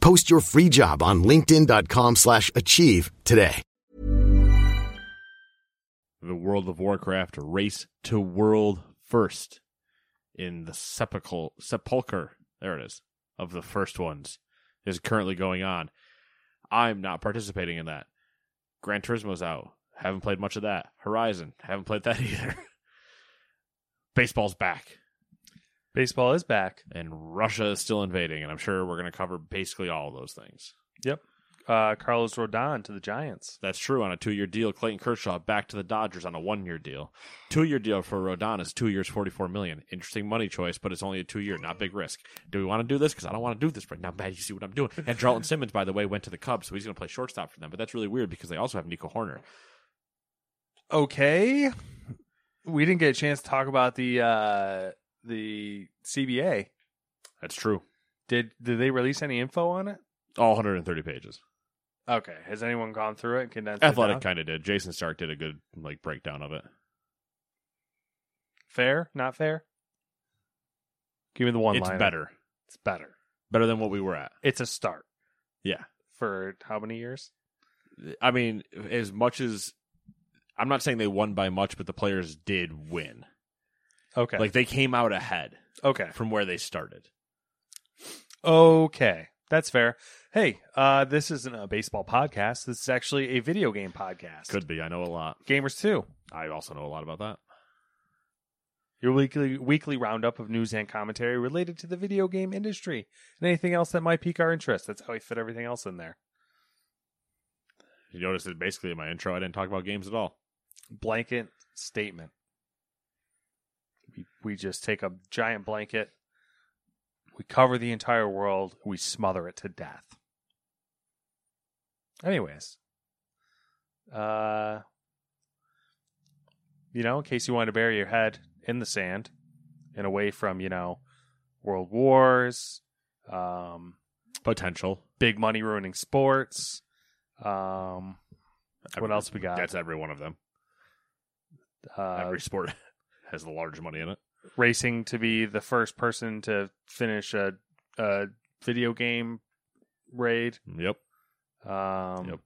Post your free job on linkedin.com/achieve slash achieve today. the World of Warcraft race to world first in the sepulchre, sepulcher, there it is, of the first ones is currently going on. I'm not participating in that. Gran Turismo's out. Haven't played much of that. Horizon, haven't played that either. Baseball's back, Baseball is back. and Russia is still invading, and I'm sure we're going to cover basically all of those things. Yep. Uh, Carlos Rodon to the Giants. That's true on a two year deal. Clayton Kershaw back to the Dodgers on a one year deal. Two year deal for Rodon is two years, forty four million. Interesting money choice, but it's only a two year, not big risk. Do we want to do this? Because I don't want to do this right now. Bad, you see what I'm doing. And Drelton Simmons, by the way, went to the Cubs, so he's going to play shortstop for them. But that's really weird because they also have Nico Hoerner. Okay. We didn't get a chance to talk about the uh, the CBA. That's true. Did did they release any info on it? All 130 pages. Okay. Has anyone gone through it? and Condensed Athletic kind of did. Jayson Stark did a good like breakdown of it. Fair? Not fair? Give me the one it's line. better, It's better. better than what we were at. It's a start Yeah, for how many years? I mean, as much as I'm not saying they won by much, but the players did win. Okay. Like they came out ahead okay. from where they started. Okay. That's fair. Hey, uh, this isn't a baseball podcast. This is actually a video game podcast. Could be. I know a lot. Gamers too. I also know a lot about that. Your weekly weekly roundup of news and commentary related to the video game industry and anything else that might pique our interest. That's how we fit everything else in there. You notice that basically in my intro, I didn't talk about games at all. Blanket statement. We just take a giant blanket, we cover the entire world, we smother it to death. Anyways, uh, you know, in case you want to bury your head in the sand and away from, you know, world wars, um, Potential. big money ruining sports. Um, what Every- else we got? That's every one of them. uh, every sport has the large money in it. racing to be the first person to finish a, a video game raid. Yep. Um, Yep.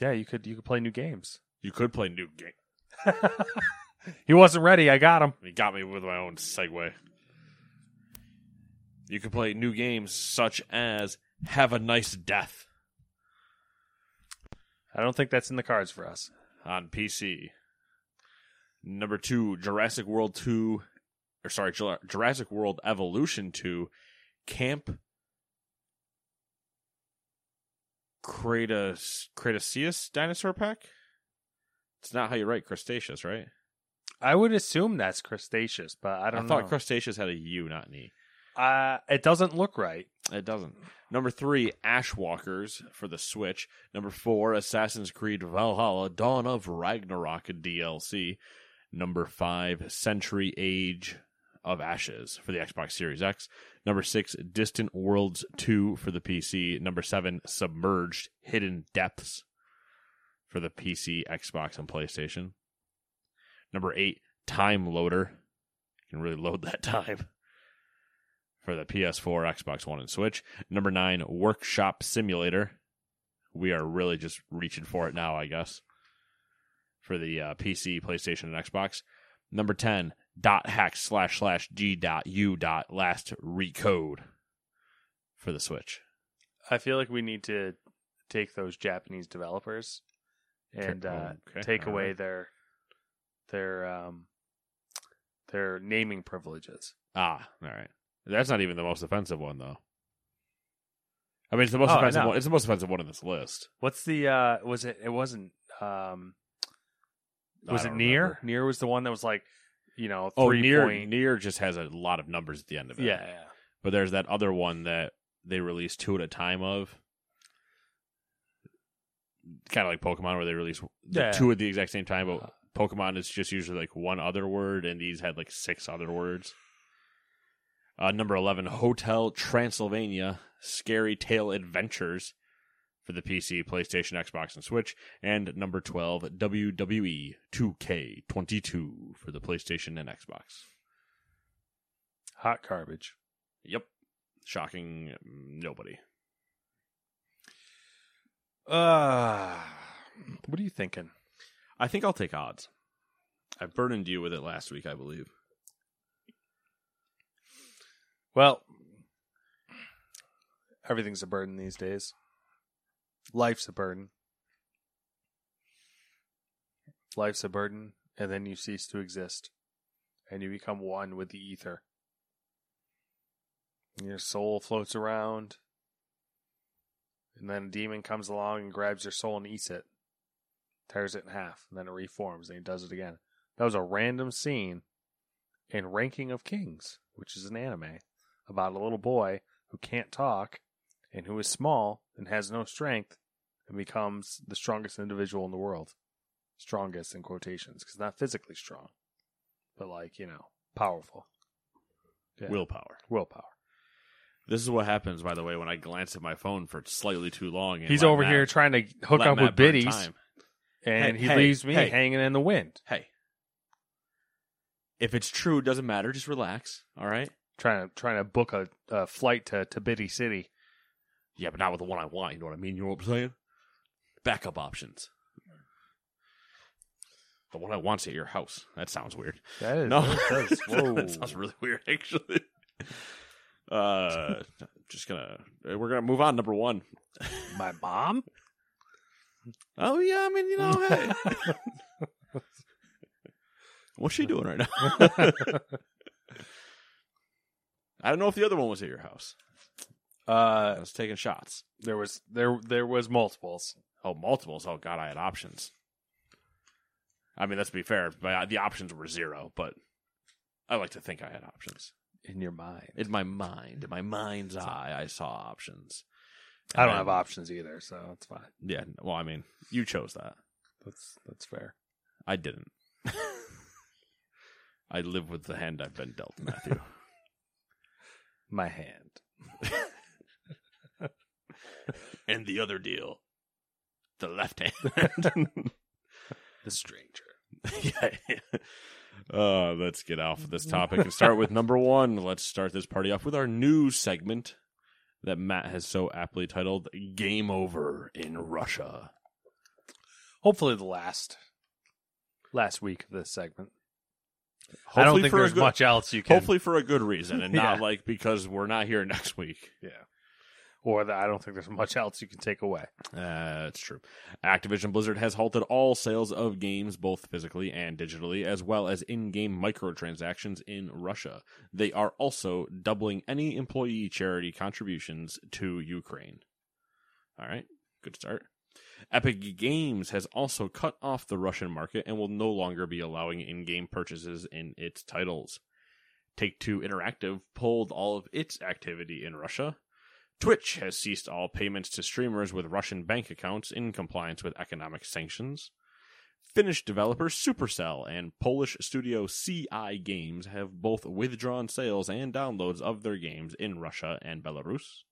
Yeah, you could you could play new games. You could play new game. he wasn't ready. I got him. He got me with my own segue. You could play new games such as Have a Nice Death I don't think that's in the cards for us. on PC. Number two, Jurassic World 2, or sorry, Jurassic World Evolution 2, Camp Cretace- Cretaceous Dinosaur Pack? It's not how you write Crustaceous, right? I would assume that's Crustaceous, but I I, don't I thought know. Crustaceous had a U, not an E. uh, it doesn't look right. It doesn't. Number three, Ashwalkers for the Switch. Number four, Assassin's Creed Valhalla Dawn of Ragnarok DLC. Number five, Century Age of Ashes for the Xbox Series X. Number six, Distant Worlds 2 for the PC. Number seven, Submerged Hidden Depths for the PC, Xbox, and PlayStation. Number eight, Time Loader. You can really load that time for the PS4, Xbox One, and Switch. Number nine, Workshop Simulator. We are really just reaching for it now, I guess, for the uh, PC, PlayStation, and Xbox. Number 10, dot hack slash slash g dot u dot last recode for the Switch. I feel like we need to take those Japanese developers and uh, okay, take all away right. their their um, their naming privileges. Ah, all right. That's not even the most offensive one, though. I mean, it's the most Oh, offensive know. one. It's the most offensive one in this list. What's the uh was it it wasn't um was it NieR? remember. NieR was the one that was like, you know, Oh, three NieR point NieR just has a lot of numbers at the end of it. Yeah, yeah. But there's that other one that they release two at a time of. Kind of like Pokemon, where they release the Yeah. two at the exact same time, but Pokemon is just usually like one other word, and these had like six other words. Uh, number 11, Hotel Transylvania Scary Tale Adventures for the PC, PlayStation, Xbox, and Switch. And number 12, WWE 2K22 for the PlayStation and Xbox. Hot garbage. Yep. Shocking mm, nobody. Uh what are you thinking? I think I'll take odds. I burdened you with it last week, I believe. Well, everything's a burden these days. Life's a burden. Life's a burden, and then you cease to exist, and you become one with the ether. Your soul floats around, and then a demon comes along and grabs your soul and eats it, tears it in half, and then it reforms, and he does it again. That was a random scene in Ranking of Kings, which is an anime about a little boy who can't talk and who is small and has no strength and becomes the strongest individual in the world. Strongest in quotations, because not physically strong, but like, you know, powerful. Yeah. Willpower. Willpower. This is what happens, by the way, when I glance at my phone for slightly too long. and He's over Matt- here trying to hook up Matt with biddies, and Hey, he hey, leaves me hey. hanging in the wind, Hey, if it's true, it doesn't matter. Just relax. All right. trying to trying to book a, a flight to, to Biddy City. Yeah, but not with the one I want. You know what I mean? You know what I'm saying? Backup options. The one I want's at your house. That sounds weird. That is No, that does- whoa. that sounds really weird, actually. Uh, just gonna we're gonna move on. Number one. My mom? Oh yeah, I mean you know, hey, what's she doing right now? I don't know if the other one was at your house. I Uh, was taking shots. there was there there was multiples. Oh, multiples. Oh God, I had options. I mean, let's be fair. But the options were zero. But I like to think I had options in your mind. in my mind. In my mind's eye, I saw options. I don't have options either, so it's fine. Yeah. Well, I mean, you chose that. That's that's fair. I didn't. I live with the hand I've been dealt, Matthew. My hand. and the other deal, the left hand. The stranger. yeah. yeah. Uh, let's get off of this topic and start with number one. Let's start this party off with our new segment that Matt has so aptly titled Game Over in Russia. Hopefully the last last week of this segment. Hopefully I don't think there's good- much else you can Hopefully for a good reason and not like because we're not here next week. Yeah. Or that I don't think there's much else you can take away. Uh, that's true. Activision Blizzard has halted all sales of games, both physically and digitally, as well as in game microtransactions in Russia. They are also doubling any employee charity contributions to Ukraine. All right, good start. Epic Games has also cut off the Russian market and will no longer be allowing in game purchases in its titles. Take Two Interactive pulled all of its activity in Russia. Twitch has ceased all payments to streamers with Russian bank accounts in compliance with economic sanctions. Finnish developer Supercell and Polish studio CI Games have both withdrawn sales and downloads of their games in Russia and Belarus.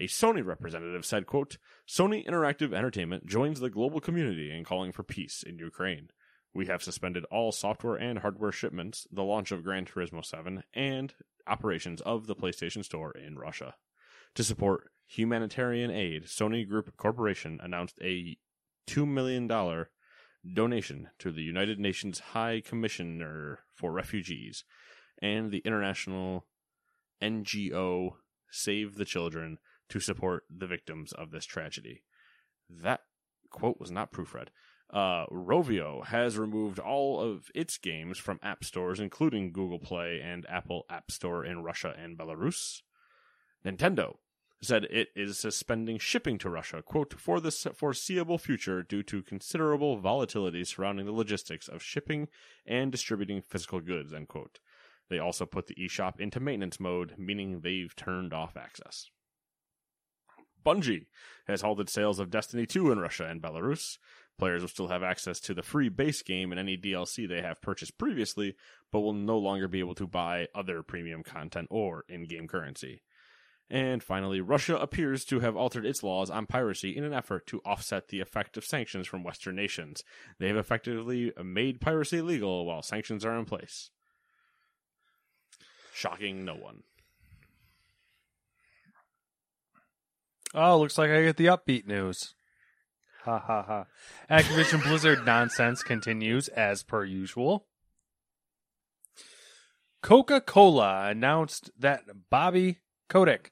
A Sony representative said, quote, Sony Interactive Entertainment joins the global community in calling for peace in Ukraine. We have suspended all software and hardware shipments, the launch of Gran Turismo 7, and operations of the PlayStation Store in Russia. To support humanitarian aid, Sony Group Corporation announced a $2 million donation to the United Nations High Commissioner for Refugees and the international NGO Save the Children to support the victims of this tragedy. That quote was not proofread. Uh, Rovio has removed all of its games from app stores, including Google Play and Apple App Store in Russia and Belarus. Nintendo said it is suspending shipping to Russia, quote, for the foreseeable future due to considerable volatility surrounding the logistics of shipping and distributing physical goods, end quote. They also put the eShop into maintenance mode, meaning they've turned off access. Bungie has halted sales of Destiny 2 in Russia and Belarus. Players will still have access to the free base game and any DLC they have purchased previously, but will no longer be able to buy other premium content or in game currency. And finally, Russia appears to have altered its laws on piracy in an effort to offset the effect of sanctions from Western nations. They have effectively made piracy legal while sanctions are in place. Shocking no one. Oh, looks like I get the upbeat news. Ha ha ha. Activision Blizzard nonsense continues as per usual. Coca Cola announced that Bobby Kotick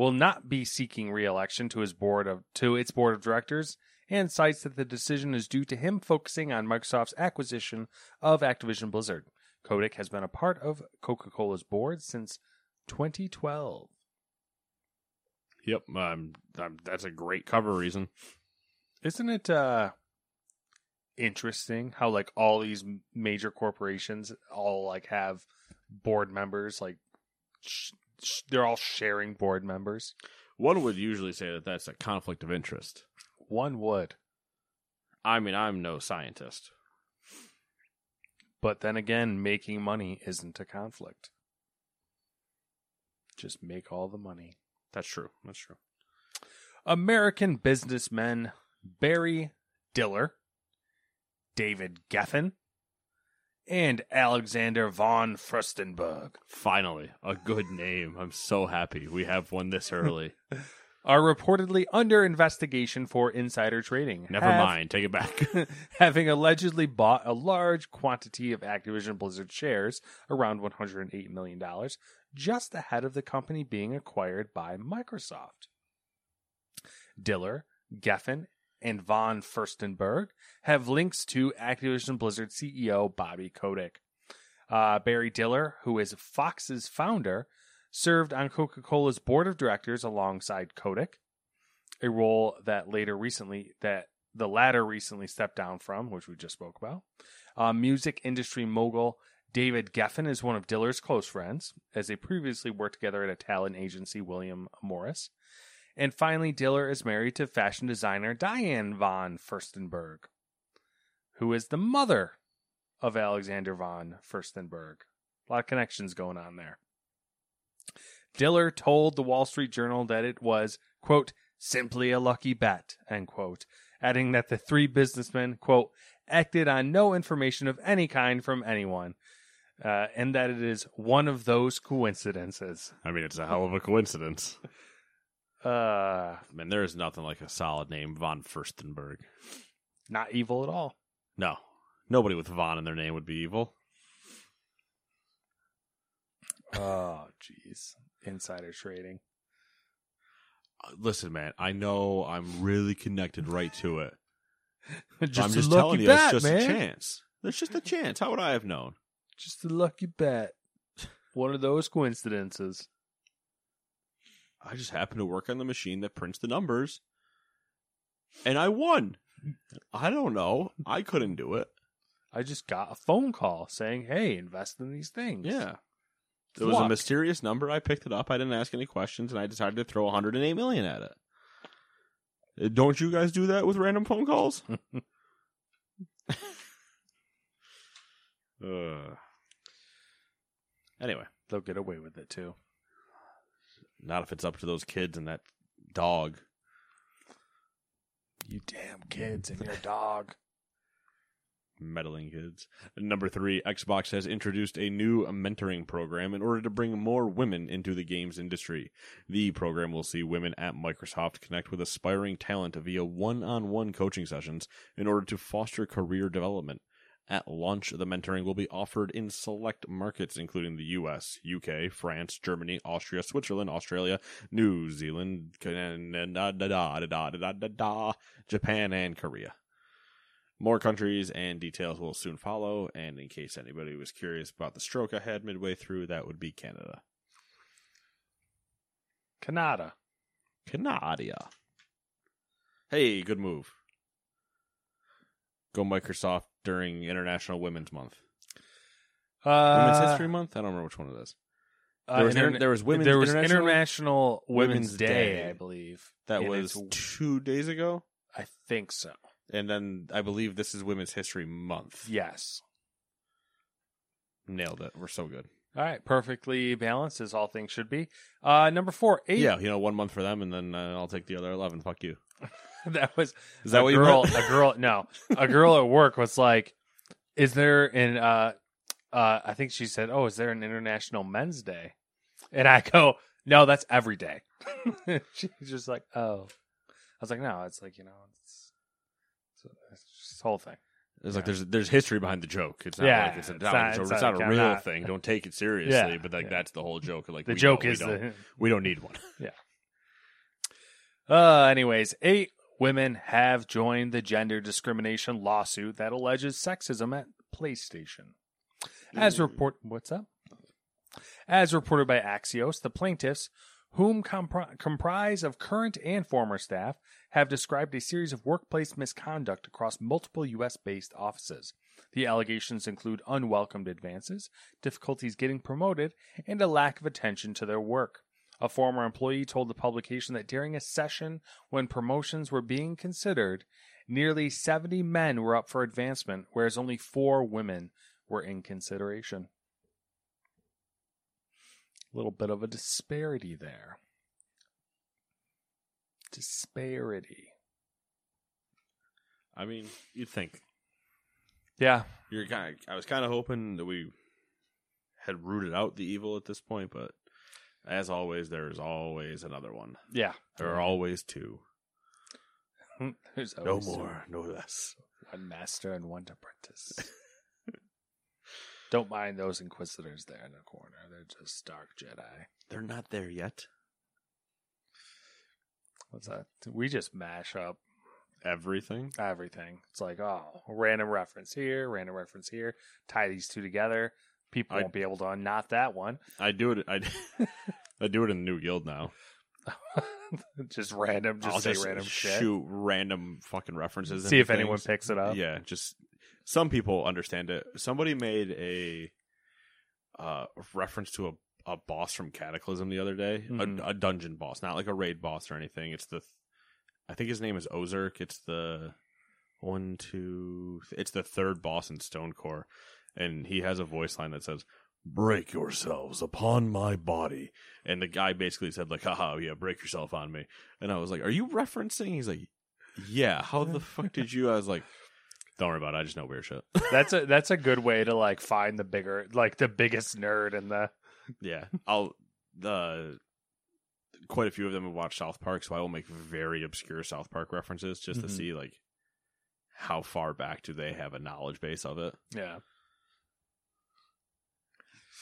will not be seeking re-election to his board of to its board of directors and cites that the decision is due to him focusing on Microsoft's acquisition of Activision Blizzard. Kotick has been a part of Coca-Cola's board since 2012. Yep, um, that's a great cover reason. Isn't it uh interesting how like all these major corporations all like have board members like sh- sh- they're all sharing board members. One would usually say that that's a conflict of interest. One would, I mean, I'm no scientist. but then again, making money isn't a conflict. Just make all the money. That's true. That's true. American businessmen Barry Diller, David Geffen, and Alexander von Furstenberg Finally, a good name. I'm so happy we have one this early. are reportedly under investigation for insider trading. Never Have- mind. Take it back. having allegedly bought a large quantity of Activision Blizzard shares, around $108 million, just ahead of the company being acquired by Microsoft. Diller, Geffen, and von Furstenberg have links to Activision Blizzard CEO Bobby Kotick. Uh, Barry Diller, who is Fox's founder, served on Coca Cola's board of directors alongside Kotick, a role that later recently that the latter recently stepped down from, which we just spoke about. Uh, music industry mogul David Geffen is one of Diller's close friends, as they previously worked together at a talent agency, William Morris. And finally, Diller is married to fashion designer Diane von Furstenberg, who is the mother of Alexander von Furstenberg. A lot of connections going on there. Diller told the Wall Street Journal that it was, quote, simply a lucky bet, end quote, adding that the three businessmen, quote, acted on no information of any kind from anyone, uh, and that it is one of those coincidences. I mean, it's a hell of a coincidence. Uh, Man, there is nothing like a solid name, von Furstenberg. not evil at all. No, nobody with von in their name would be evil. Oh, jeez. Insider trading. Uh, Listen, man, I know I'm really connected right to it. just I'm just telling you, it's just man. a chance. There's just a chance. How would I have known? Just a lucky bet. One of those coincidences. I just happened to work on the machine that prints the numbers, and I won. I don't know. I couldn't do it. I just got a phone call saying, "Hey, invest in these things." Yeah. It was a mysterious number. I picked it up. I didn't ask any questions, and I decided to throw 108 million at it. Uh, Don't you guys do that with random phone calls? uh. Anyway, they'll get away with it too. Not if it's up to those kids and that dog. You damn kids and your dog. meddling kids. Number three, Xbox has introduced a new mentoring program in order to bring more women into the games industry. The program will see women at Microsoft connect with aspiring talent via one on one coaching sessions in order to foster career development. At launch, the mentoring will be offered in select markets, including the US, UK, France, Germany, Austria, Switzerland, Australia, New Zealand, Canada, Japan, and Korea. More countries and details will soon follow, and in case anybody was curious about the stroke I had midway through, that would be Canada. Canada. Canada. Hey, good move. Go Microsoft during International Women's Month. Uh, Women's History Month? I don't remember which one it is. uh, There was, inter- inter- there was Women's there was International, International Women's, Women's Day, Day. I believe. that was two days ago, I think so. and then I believe this is Women's History Month. Yes. Nailed it. We're so good. All right, perfectly balanced as all things should be. Uh, number four, eight. Yeah, you know, one month for them, and then uh, I'll take the other eleven. Fuck you. that was Is that a what you girl, meant? a girl, no, a girl at work was like, "Is there an?" Uh, uh, I think she said, "Oh, is there an International Men's Day?" And I go, "No, that's every day." She's just like, "Oh," I was like, "No, it's like you know, it's it's, it's this whole thing." It's like there's there's history behind the joke. It's not Yeah, like it's, a, it's not, it's, a- it's not not like real not- thing. Don't take it seriously. Yeah, but like yeah. that's the whole joke. Like The we joke don't- we is don't, the we don't need one. Yeah. Uh, anyways, eight women have joined the gender discrimination lawsuit that alleges sexism at PlayStation. As report, what's up? As reported by Axios, the plaintiffs, whom compri- comprise of current and former staff, have described a series of workplace misconduct across multiple U.S. based offices. The allegations include unwelcomed advances, difficulties getting promoted, and a lack of attention to their work. A former employee told the publication that during a session when promotions were being considered, nearly 70 men were up for advancement, whereas only four women were in consideration. A little bit of a disparity there. Disparity. I mean, you'd think Yeah. you're kind. Of, I was kind of hoping that we had rooted out the evil at this point, but as always, there is always another one. Yeah. There are always two. There's No always more, no less. One master and one apprentice. Don't mind those inquisitors there in the corner. They're just dark Jedi. They're not there yet. What's that? We just mash up Everything. everything. It's like, oh, random reference here, random reference here. Tie these two together. People I- won't be able to unknot that one. I do it. I, I do it in the new guild now. just random, just I'll say just random shit. shoot random fucking references. See if anyone picks it up. Yeah, just some people understand it. Somebody made a uh, reference to a, a boss from Cataclysm the other day, Mhm. a, a dungeon boss, not like a raid boss or anything. It's the, I think his name is Ozruk. It's the one, two, it's the third boss in Stonecore, and he has a voice line that says. Break yourselves upon my body. And the guy basically said, like, haha, yeah, break yourself on me. And I was like, Are you referencing? He's like, Yeah, how the fuck did you? I was like, Don't worry about it. I just know weird shit. That's a that's a good way to like find the bigger, like the biggest nerd in the. yeah. I'll, the, quite a few of them have watched South Park, so I will make very obscure South Park references just Mhm. to see, like, how far back do they have a knowledge base of it. Yeah.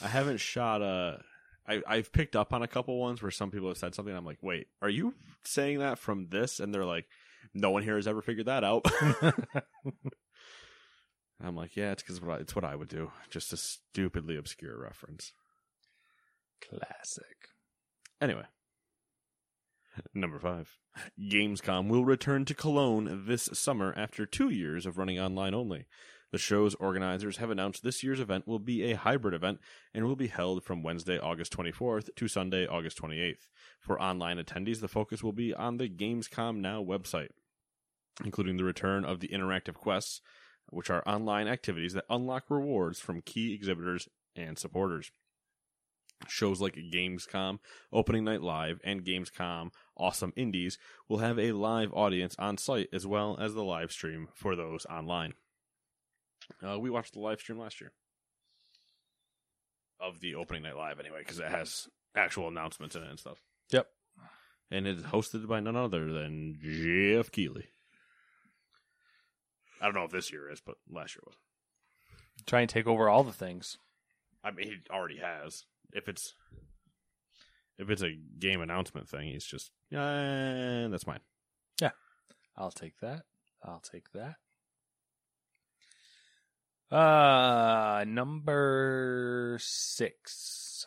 I haven't shot a. I, I've picked up on a couple ones where some people have said something. I'm like, wait, are you saying that from this? And they're like, no one here has ever figured that out. I'm like, yeah, it's because it's what I would do. Just a stupidly obscure reference. Classic. Anyway, number five. Gamescom will return to Cologne this summer after two years of running online only. The show's organizers have announced this year's event will be a hybrid event and will be held from Wednesday, August 24th to Sunday, August 28th. For online attendees, the focus will be on the Gamescom Now website, including the return of the interactive quests, which are online activities that unlock rewards from key exhibitors and supporters. Shows like Gamescom, Opening Night Live, and Gamescom Awesome Indies will have a live audience on site as well as the live stream for those online. Uh, we watched the live stream last year of the Opening Night Live anyway, because it has actual announcements in it and stuff. Yep. And it is hosted by none other than Geoff Keighley. I don't know if this year is, but last year was. Try and take over all the things. I mean, he already has. If it's if it's a game announcement thing, he's just yeah, that's mine. Yeah, I'll take that. I'll take that. Uh number six.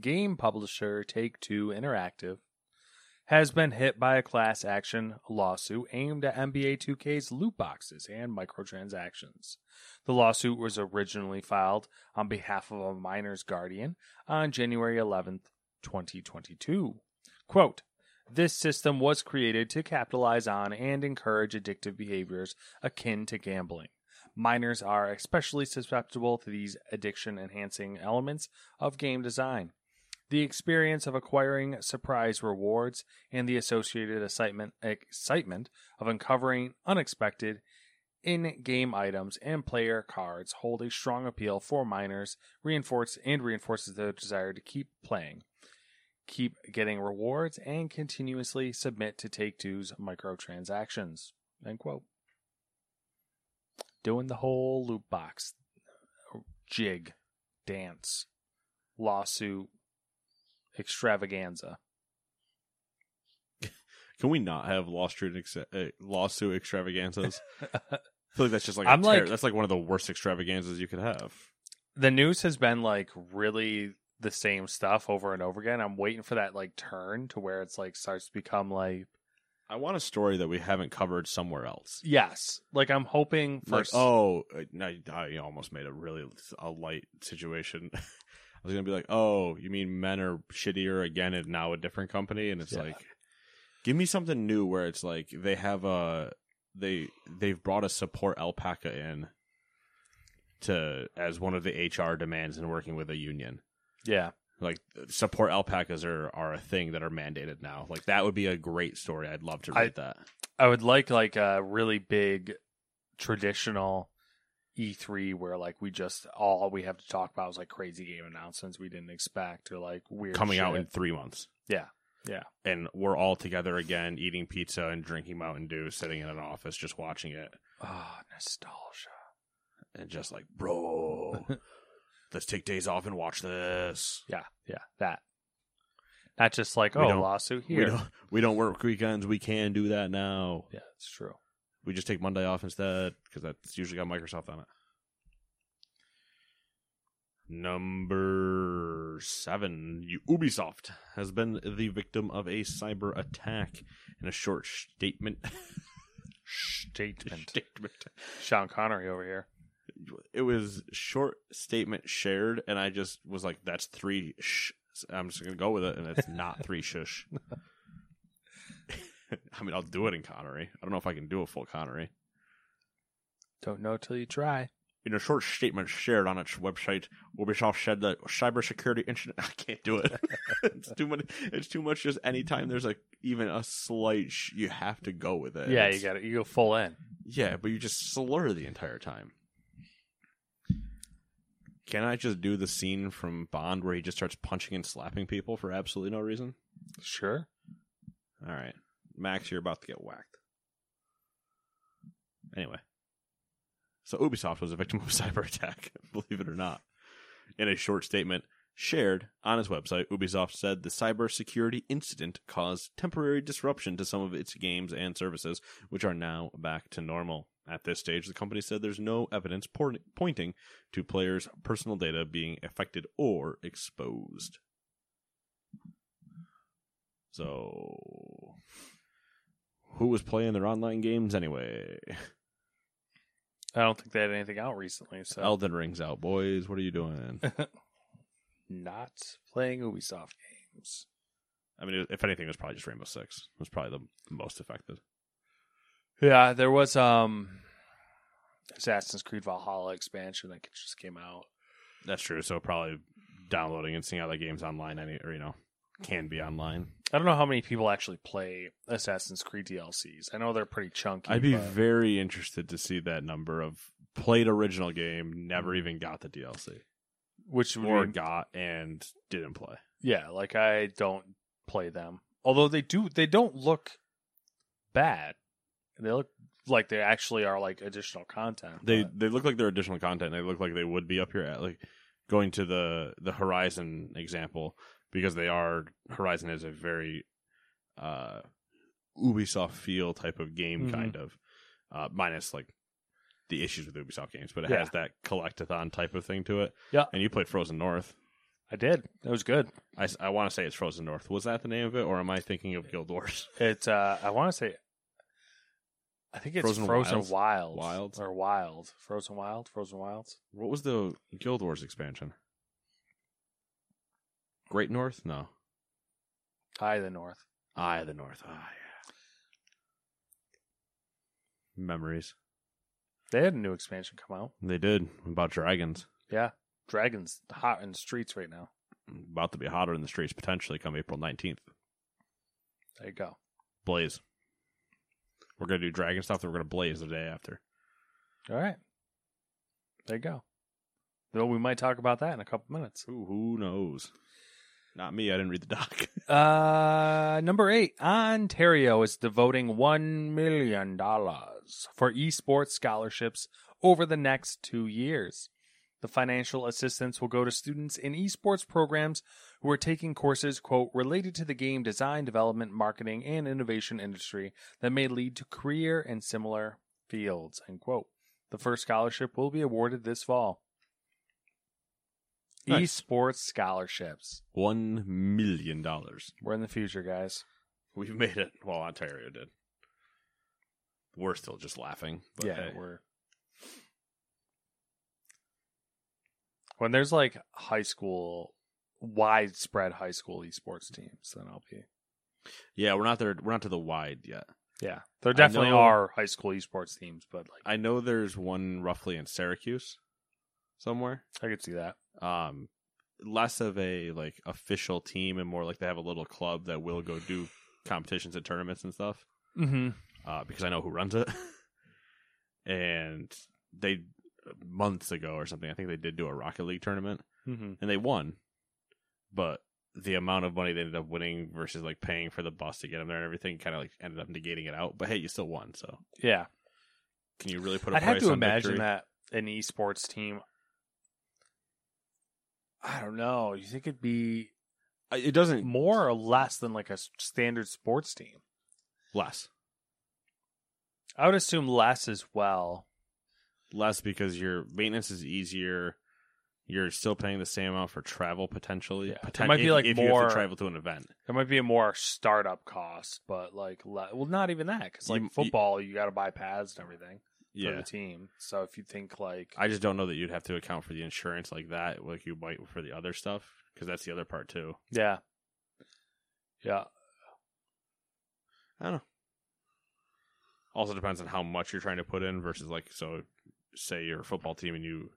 Game publisher Take Two Interactive has been hit by a class action lawsuit aimed at NBA 2K's loot boxes and microtransactions. The lawsuit was originally filed on behalf of a minor's guardian on January 11th, 2022. Quote, this system was created to capitalize on and encourage addictive behaviors akin to gambling. Minors are especially susceptible to these addiction enhancing elements of game design. The experience of acquiring surprise rewards and the associated excitement, excitement of uncovering unexpected in game items and player cards hold a strong appeal for minors reinforce and reinforces their desire to keep playing keep getting rewards, and continuously submit to Take Two's microtransactions. End quote. Doing the whole loot box jig, dance, lawsuit, extravaganza. Can we not have lawsuit ex- uh, lawsuit extravaganzas? I feel like that's just like I'm ter- like- that's like one of the worst extravaganzas you could have. The news has been like really the same stuff over and over again. I'm waiting for that like turn to where it's like starts to become like I want a story that we haven't covered somewhere else. yes, like I'm hoping for Like, oh, uh, no, I almost made a really a light situation. I was gonna be like, oh, you mean men are shittier again and now a different company, and it's Yeah. like, give me something new where it's like they have a they they've brought a support alpaca in to as one of the HR demands in working with a union. yeah. Like support alpacas are are a thing that are mandated now. Like that would be a great story. I'd love to I- read that. I would like like a really big traditional E3 where like we just all we have to talk about is like crazy game announcements we didn't expect or like weird Coming out in three months. Yeah. Yeah. and we're all together again, eating pizza and drinking Mountain Dew, sitting in an office just watching it, oh nostalgia. and just like, bro, let's take days off and watch this. Yeah, yeah, that. Not just like We oh lawsuit We here. don't, we don't work weekends. We can do that now. Yeah, it's true. We just take Monday off instead because that's usually got Microsoft on it. Number seven, Ubisoft has been the victim of a cyber attack. In a short statement, Statement. statement, Sean Connery over here. It was short statement shared, and I just was like, "That's three." I'm just gonna go with it, and it's not three shush. I mean, I'll do it in Connery. I don't know if I can do a full Connery. Don't know till you try. In a short statement shared on its website, Ubisoft said that cybersecurity incident. I can't do it. it's too much. It's too much. Just anytime there's like even a slight, sh- you have to go with it. yeah, It's- you got it. You go full in. Yeah, but you just slur the entire time. Can I just do the scene from Bond where he just starts punching and slapping people for absolutely no reason? Sure. All right, Max, you're about to get whacked. Anyway, so Ubisoft was a victim of a cyber attack, believe it or not. In a short statement shared on its website, Ubisoft said the cybersecurity incident caused temporary disruption to some of its games and services, which are now back to normal. At this stage, the company said there's no evidence por- pointing to players' personal data being affected or exposed. So, who was playing their online games anyway? I don't think they had anything out recently, so Elden Ring's out, boys. What are you doing? not playing Ubisoft games. I mean, if anything, it was probably just Rainbow Six. It was probably the most affected. Yeah, there was um Assassin's Creed Valhalla expansion that just came out. That's true. So probably downloading and seeing how the game's online, any or you know, can be online. I don't know how many people actually play Assassin's Creed DLCs. I know they're pretty chunky. I'd be but- very interested to see that number of played original game, never even got the DLC, which or be- got and didn't play. yeah, like I don't play them. Although they do, they don't look bad. They look like they actually are like additional content. They but- they look like they're additional content. They look like they would be up here at like going to the the Horizon example because they are Horizon is a very uh Ubisoft feel type of game Mhm. kind of uh minus like the issues with Ubisoft games, but it Yeah. has that collectathon type of thing to it. Yeah. And you played Frozen North. I did. It was good. I, want to say it's Frozen North. Was that the name of it, or am I thinking of Guild Wars? It's uh I want to say I think it's Frozen Frozen, Wilds? Wild. Wilds? or Wild. Frozen Wild, Frozen Wilds. What was the Guild Wars expansion? Great North? No. Eye of the North. Eye of the North. Ah, yeah. Memories. They had a new expansion come out. They did about dragons. Yeah. Dragons hot in the streets right now. About to be hotter in the streets potentially come April nineteenth. There you go. Blaze. We're gonna do dragon stuff. Then we're gonna blaze the day after. All right. There you go. Though we might talk about that in a couple minutes. Ooh, who knows? Not me. I didn't read the doc. Uh, number eight, Ontario is devoting one million dollars for esports scholarships over the next two years. The financial assistance will go to students in esports programs who are taking courses, quote, related to the game design, development, marketing, and innovation industry that may lead to career in similar fields, end quote. The first scholarship will be awarded this fall. Nice. Esports scholarships. One million dollars. We're in the future, guys. We've made it. Well, Ontario did. We're still just laughing. But yeah, hey. we're when there's like high school, widespread high school esports teams, then I'll be yeah, we're not there. We're not to the wide yet. yeah. There definitely know- are high school esports teams, but like I know there's one roughly in Syracuse, somewhere. I could see that. Um, less of a like official team and more like they have a little club that will go do competitions and tournaments and stuff. Mm-hmm. Uh, because I know who runs it, and they months ago or something. I think they did do a Rocket League tournament Mm-hmm. and they won, but the amount of money they ended up winning versus like paying for the bus to get them there and everything kind of like ended up negating it out. But hey, you still won, so Yeah, can you really put? a I'd have to on imagine victory? that an esports team. I don't know. You think it'd be it doesn't more or less than like a standard sports team? less I would assume less as well. Less because your maintenance is easier. You're still paying the same amount for travel potentially. Yeah, it might be if, like if you have more- to travel to an event. There might be a more startup cost, but like, le- well, not even that because like You- you- football, you, got to buy pads and everything for Yeah, the team. So if you think like, I just don't know that you'd have to account for the insurance like that, like you might for the other stuff, because that's the other part too. yeah, yeah, I don't know. Also depends on how much you're trying to put in versus like so say you're a football team and you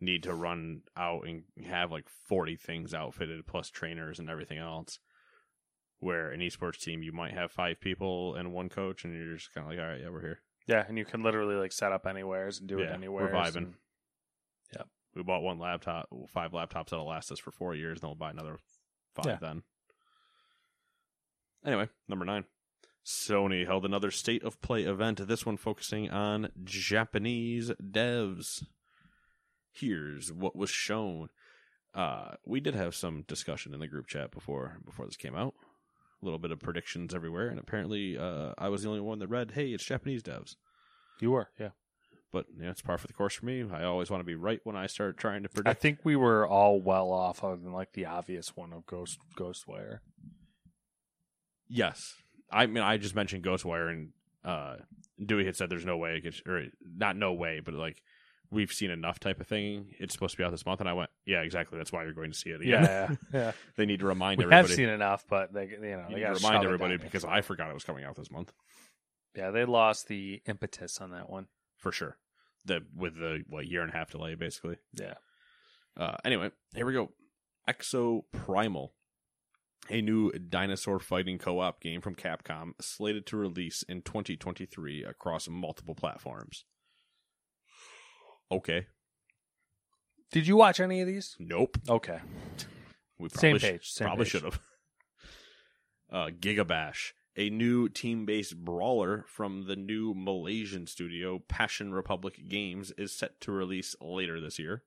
need to run out and have like 40 things outfitted plus trainers and everything else. Where an esports team you might have five people and one coach and you're just kind of like all right, yeah, we're here. yeah, and you can literally like set up anywheres and do it anywhere. we're vibing. Yeah, we bought one laptop, five laptops that'll last us for 4 years, and then we'll buy another 5 Yeah. then. Anyway, number 9. Sony held another state of play event, this one focusing on Japanese devs. Here's what was shown. Uh, we did have some discussion in the group chat before before this came out. A little bit of predictions everywhere, and apparently uh, I was the only one that read, "Hey, it's Japanese devs." You were, yeah. But yeah, it's par for the course for me. I always want to be right when I start trying to predict. I think we were all well off, other than like the obvious one of Ghost Ghostwire. Yes, I mean I just mentioned Ghostwire, and uh, Dewey had said there's no way it could, or not no way, but like we've seen enough type of thing. It's supposed to be out this month, and I went, yeah, exactly. That's why you're going to see it again. Yeah, yeah. they need to remind we everybody. have seen enough, but they, you know, you they remind everybody because I forgot it was coming out this month yeah, they lost the impetus on that one. for sure. The with the what year and a half delay, basically. Yeah. Uh, anyway, here we go. Exo Primal, a new dinosaur fighting co op game from Capcom, slated to release in 2023 across multiple platforms. Okay. Did you watch any of these? Nope. Okay. We Same sh- page, same probably should have. Uh, Gigabash, A new team based brawler from the new Malaysian studio Passion Republic Games is set to release later this year.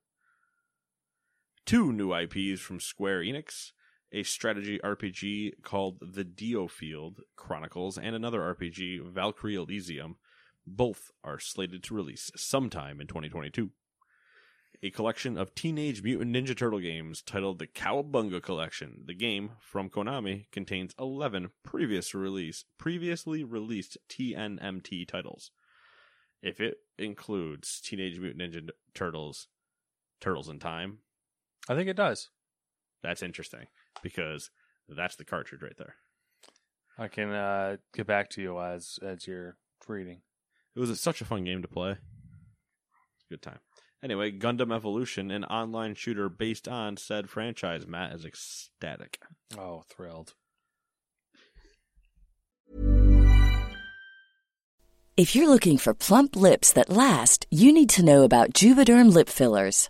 Two new IPs from Square Enix a strategy RPG called The Diofield Chronicles and another RPG, Valkyrie Elysium. Both are slated to release sometime in 2022 a collection of Teenage Mutant Ninja Turtle games titled the Cowabunga Collection. The game from Konami contains 11 previous release previously released TNMT titles. If it includes Teenage Mutant Ninja Turtles Turtles in Time, I think it does. that's interesting because that's the cartridge right there. I can uh, get back to you as as you're reading. It was such a fun game to play. Good time. Anyway, Gundam Evolution, an online shooter based on said franchise. Matt is ecstatic. Oh, thrilled. If you're looking for plump lips that last, you need to know about Juvederm lip fillers.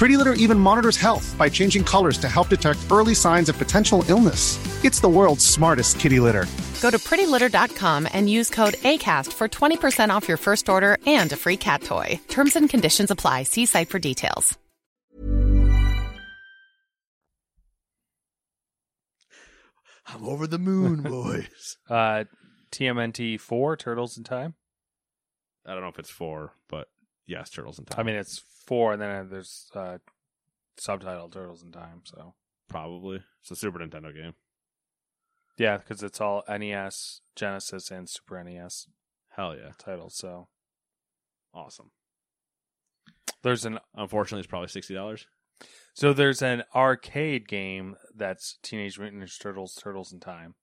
Pretty Litter even monitors health by changing colors to help detect early signs of potential illness. It's the world's smartest kitty litter. Go to prettylitter.com and use code ACAST for 20% off your first order and a free cat toy. Terms and conditions apply. See site for details. I'm over the moon, boys. Uh, TMNT four Turtles in Time. I don't know if it's four, but yes, Turtles in Time. I mean, it's four, and then there's uh, subtitle Turtles in Time. So probably it's a Super Nintendo game. yeah, because it's all NES, Genesis, and Super NES Hell yeah, titles. So awesome. there's an Unfortunately, it's probably sixty dollars. so there's an arcade game that's Teenage Mutant Ninja Turtles Turtles in Time.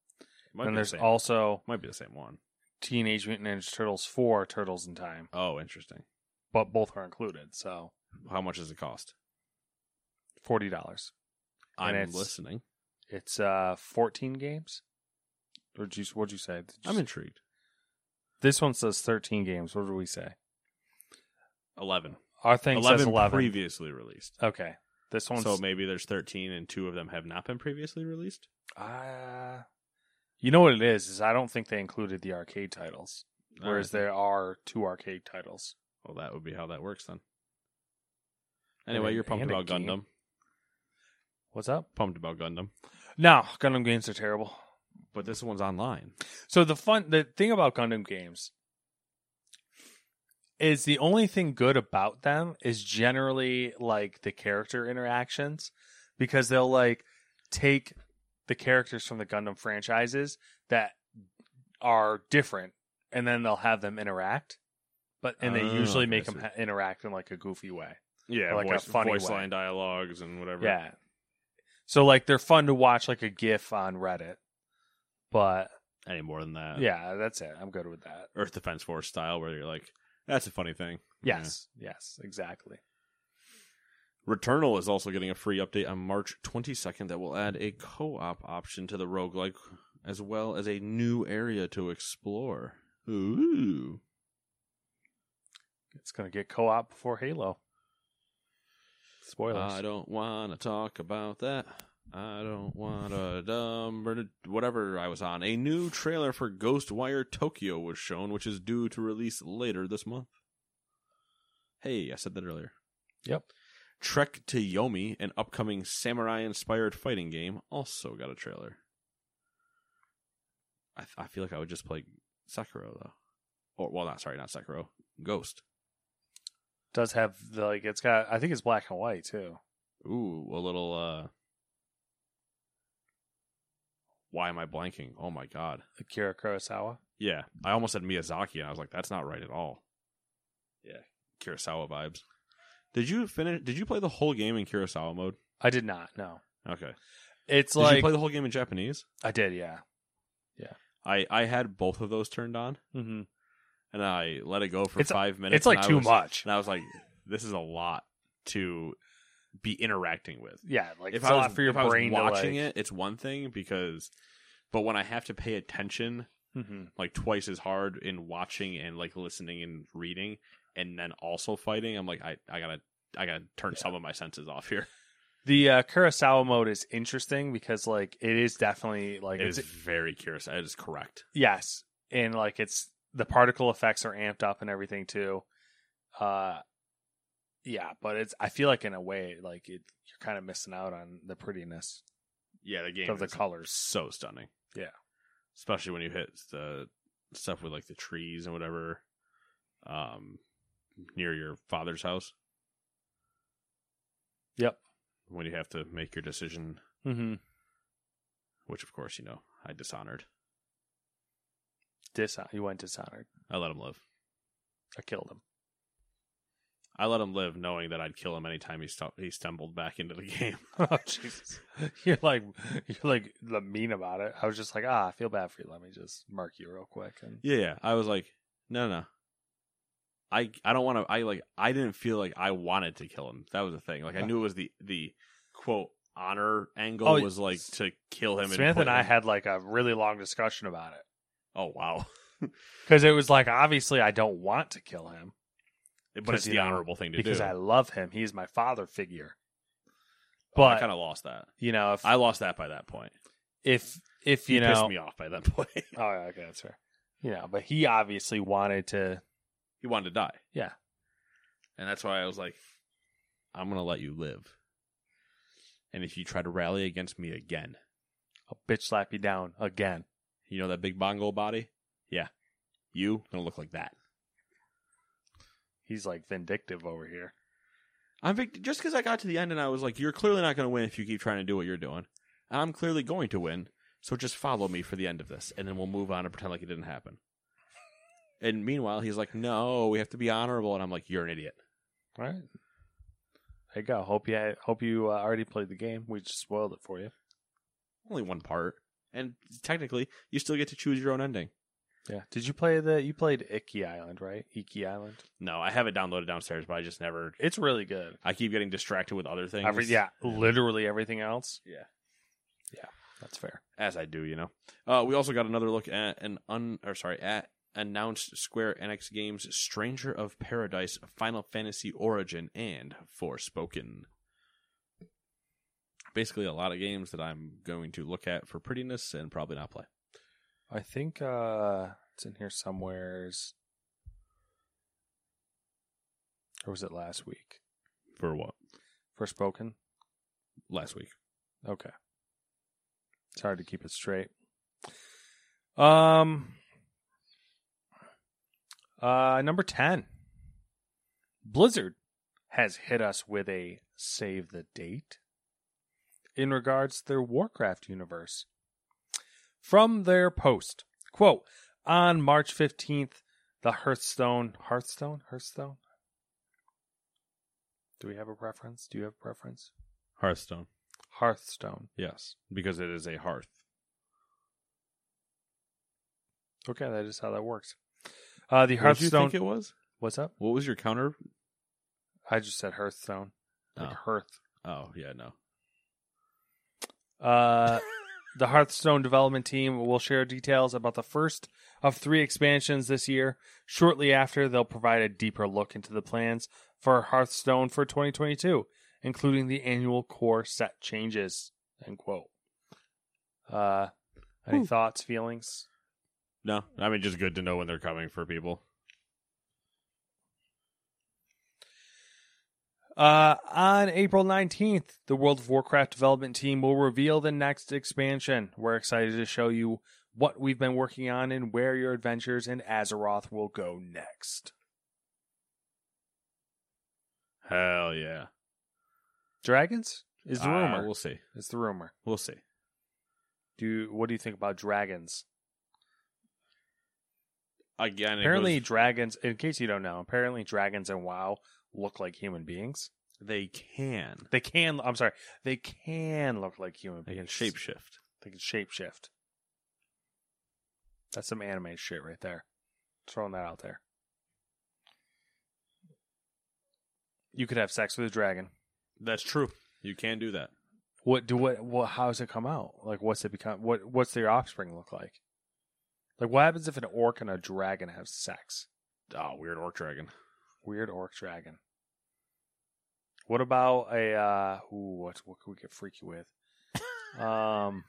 Might and there's the also might be the same one. Teenage Mutant Ninja Turtles four Turtles in Time, Oh, interesting. But both are included. So How much does it cost? forty dollars. I'm it's- listening. It's uh 14 games. Or did you, what'd you say? You I'm say- intrigued. This one says 13 games. What did we say? Eleven. Our thing Eleven, says 11. previously released. Okay. This one. So maybe there's thirteen, and two of them have not been previously released. uh, you know what it is? Is I don't think they included the arcade titles, whereas right. there are two arcade titles. Well, that would be how that works then. Anyway, you're pumped and about game. Gundam. What's up? Pumped about Gundam. No, Gundam games are terrible. But this one's online. So the fun, the thing about Gundam games is the only thing good about them is generally like the character interactions because they'll like take the characters from the Gundam franchises that are different and then they'll have them interact. But and they Oh, usually make I them see. ha- interact in like a goofy way. Yeah, Like a voice, funny voice way. line dialogues and whatever. Yeah. So like they're fun to watch like a GIF on Reddit. But Any more than that. yeah, that's it. I'm good with that. Earth Defense Force style, where you're like, that's a funny thing. Yes. Yes, exactly. Returnal is also getting a free update on March 22nd that will add a co op option to the roguelike, as well as a new area to explore. Ooh. It's gonna get co-op before Halo. Spoilers. I don't want to talk about that. I don't want a dumb or whatever I was on. A new trailer for Ghostwire Tokyo was shown, which is due to release later this month. Hey, I said that earlier. Yep. Trek to Yomi, an upcoming samurai inspired fighting game, also got a trailer. I, I feel like I would just play Sekiro, though. Or, well, not, sorry, not Sekiro. Ghost. Does have the like it's got I think it's black and white too. Ooh, a little, uh. Why am I blanking? Oh my god. Akira Kurosawa. Yeah, I almost said Miyazaki, and I was like, that's not right at all. Yeah, Kurosawa vibes. Did you finish? Did you play the whole game in Kurosawa mode? I did not, no. Okay. It's Did like you play the whole game in Japanese? I did, yeah. Yeah. I I had both of those turned on, Mm-hmm. And I let it go for It's- five minutes. It's like too was- much. And I was like, this is a lot to be interacting with. Yeah, like if I was for your if I was watching like, it, it's one thing because, but when I have to pay attention Mhm. like twice as hard in watching and like listening and reading, and then also fighting, I'm like, I I gotta I gotta turn some of my senses off here. The uh, Kurosawa mode is interesting because like it is definitely like It it's is very curious. It is correct. yes, and like it's the particle effects are amped up and everything too. Uh, yeah, but it's I feel like in a way like it you're kind of missing out on the prettiness Yeah, the game of the colors. so stunning. Yeah. especially when you hit the stuff with like the trees and whatever, um, near your father's house. Yep. When you have to make your decision, Mm-hmm. which of course you know I dishonored. Dishon- you went dishonored. I let him live. I killed him. I let him live, knowing that I'd kill him anytime he stu- he stumbled back into the game. oh Jesus! You're like you're like the mean about it. I was just like, ah, I feel bad for you. Let me just mark you real quick. And Yeah, yeah. I was like, no, no. I I don't want to. I like. I didn't feel like I wanted to kill him. That was the thing. Like I knew it was the the quote honor angle Oh, was like to kill him. Samantha put and I him- had like a really long discussion about it Oh wow! because it was like obviously I don't want to kill him But it's you the know, honorable thing to because do. Because I love him. He's my father figure. Oh, I kind of lost that. you know, if I lost that by that point. if if He you pissed me off by that point. oh yeah, okay, that's fair. You know, but he obviously wanted to. he wanted to die. Yeah. and that's why I was like, I'm gonna let you live. And if you try to rally against me again, I'll bitch slap you down again. You know that big bongo body? Yeah, you gonna look like that. He's like vindictive over here. I'm vic- just because I got to the end and I was like, you're clearly not going to win if you keep trying to do what you're doing. And I'm clearly going to win, so just follow me for the end of this, and then we'll move on and pretend like it didn't happen. And meanwhile, he's like, no, we have to be honorable, and I'm like, you're an idiot. All right. There you go. Hope you hope you uh, already played the game. We just spoiled it for you. Only one part, and technically, you still get to choose your own ending. Yeah. Did you play the? You played Icky Island, right? Iki Island. No, I have it downloaded downstairs, but I just never. It's really good. I keep getting distracted with other things. Every, yeah, literally everything else. Yeah. Yeah. That's fair. as I do, you know. Uh, we also got another look at an un or sorry at announced Square Enix games Stranger of Paradise, Final Fantasy Origin, and Forspoken. Basically, a lot of games that I'm going to look at for prettiness and probably not play. I think uh it's in here somewheres. Or was it last week? For what? Forspoken? Last week. Okay. It's hard to keep it straight. Um, uh, number 10. Blizzard has hit us with a save the date in regards to their Warcraft universe. From their post, quote, on March 15th, the Hearthstone, Hearthstone, Hearthstone? Do we have a preference? Do you have a preference? Hearthstone. Hearthstone. Yes, because it is a hearth. Okay, that is how that works. Uh, the What did you Hearthstone. think it was? What's up? What was your counter? I just said Hearthstone. Like Oh. Hearth. Oh yeah, no. Uh, the Hearthstone development team will share details about the first of three expansions this year. Shortly after, they'll provide a deeper look into the plans for Hearthstone for 2022, including the annual core set changes. End quote. Uh, any thoughts, feelings? No, I mean just good to know when they're coming for people. Uh, on April 19th, the World of Warcraft development team will reveal the next expansion. We're excited to show you what we've been working on and where your adventures in Azeroth will go next. Hell yeah. Dragons is the Uh, rumor. we'll see. It's the rumor. We'll see. Do you, what do you think about dragons? Again, apparently, goes- dragons. In case you don't know, apparently dragons and WoW look like human beings. they can. They can. I'm sorry. They can look like human beings. They can shapeshift. They can shapeshift. That's some anime shit right there. Throwing that out there. You could have sex with a dragon. That's true. You can do that. What do what? What? How does it come out? Like, what's it become? What? What's their offspring look like? Like, what happens if an orc and a dragon have sex? Oh, weird orc dragon. Weird orc dragon. What about a? uh Ooh, what? What could we get freaky with? um.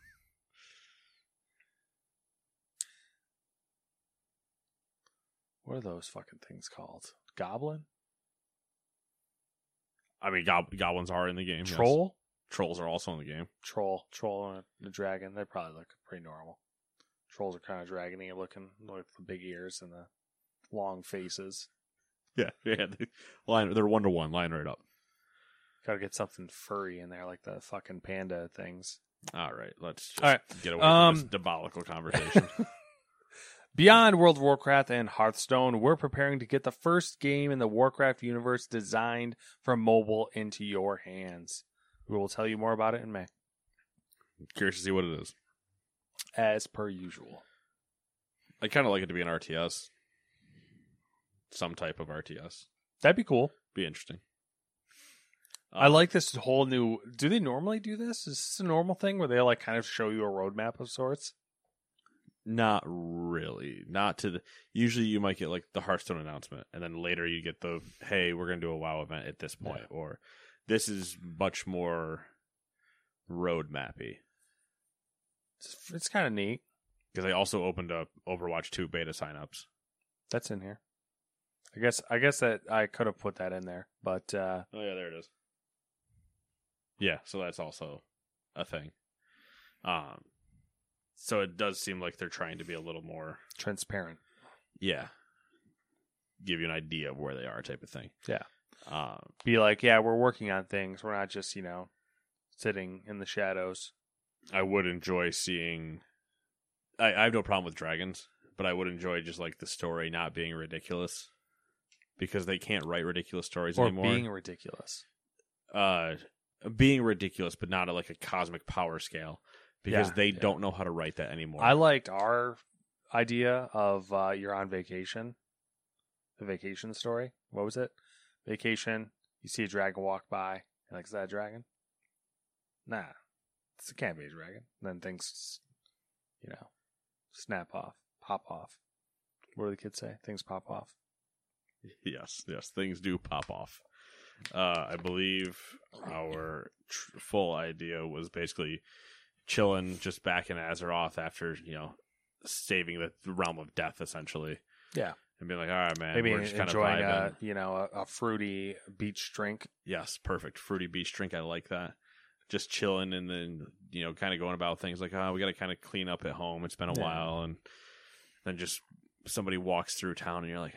What are those fucking things called? Goblin? I mean, gob- goblins are in the game. yes. Troll? Trolls are also in the game. Troll. Troll and the dragon. They probably look pretty normal. Trolls are kind of dragony looking, with the big ears and the long faces. Yeah, yeah. They line. They're one to one. Line right up. Gotta get something furry in there, like the fucking panda things. All right. Let's just All right. get away Um, from this diabolical conversation. Beyond World of Warcraft and Hearthstone, we're preparing to get the first game in the Warcraft universe designed for mobile into your hands. We will tell you more about it in May, Curious to see what it is. as per usual. I kind of like it to be an RTS. Some type of RTS. That'd be cool. Be interesting. I Um, like this whole new. Do they normally do this? Is this a normal thing where they like kind of show you a roadmap of sorts? Not really. Not to the. Usually, you might get like the Hearthstone announcement, and then later you get the "Hey, we're going to do a WoW event at this point," or "This is much more roadmappy." It's, it's kind of neat. Because they also opened up Overwatch 2 beta signups. That's in here. I guess. I guess that I could have put that in there, but uh, Oh yeah, there it is. Yeah, so that's also a thing. Um, so it does seem like they're trying to be a little more, transparent. yeah, give you an idea of where they are, type of thing. Yeah. Um, Be like, yeah, we're working on things. We're not just you know sitting in the shadows. I would enjoy seeing. I, I have no problem with dragons, but I would enjoy just like the story not being ridiculous, because they can't write ridiculous stories or anymore. being ridiculous. uh being ridiculous but not at like a cosmic power scale because Yeah, they yeah. don't know how to write that anymore I liked our idea of uh, you're on vacation, the vacation story. What was it? Vacation. You see a dragon walk by. Like, is that a dragon? Nah, it can't be a dragon. then things, you know, snap off, pop off. What do the kids say? Things pop off. Yes yes things do pop off. Uh i believe our tr- full idea was basically chilling just back in azeroth after you know saving the realm of death essentially. Yeah. and being like all right man Maybe we're just kind of enjoying a you know a, a fruity beach drink. yes perfect. Fruity beach drink i like that. Just chilling and then you know kind of going about things like oh we got to kind of clean up at home. It's been a Yeah. while. And then just somebody walks through town and you're like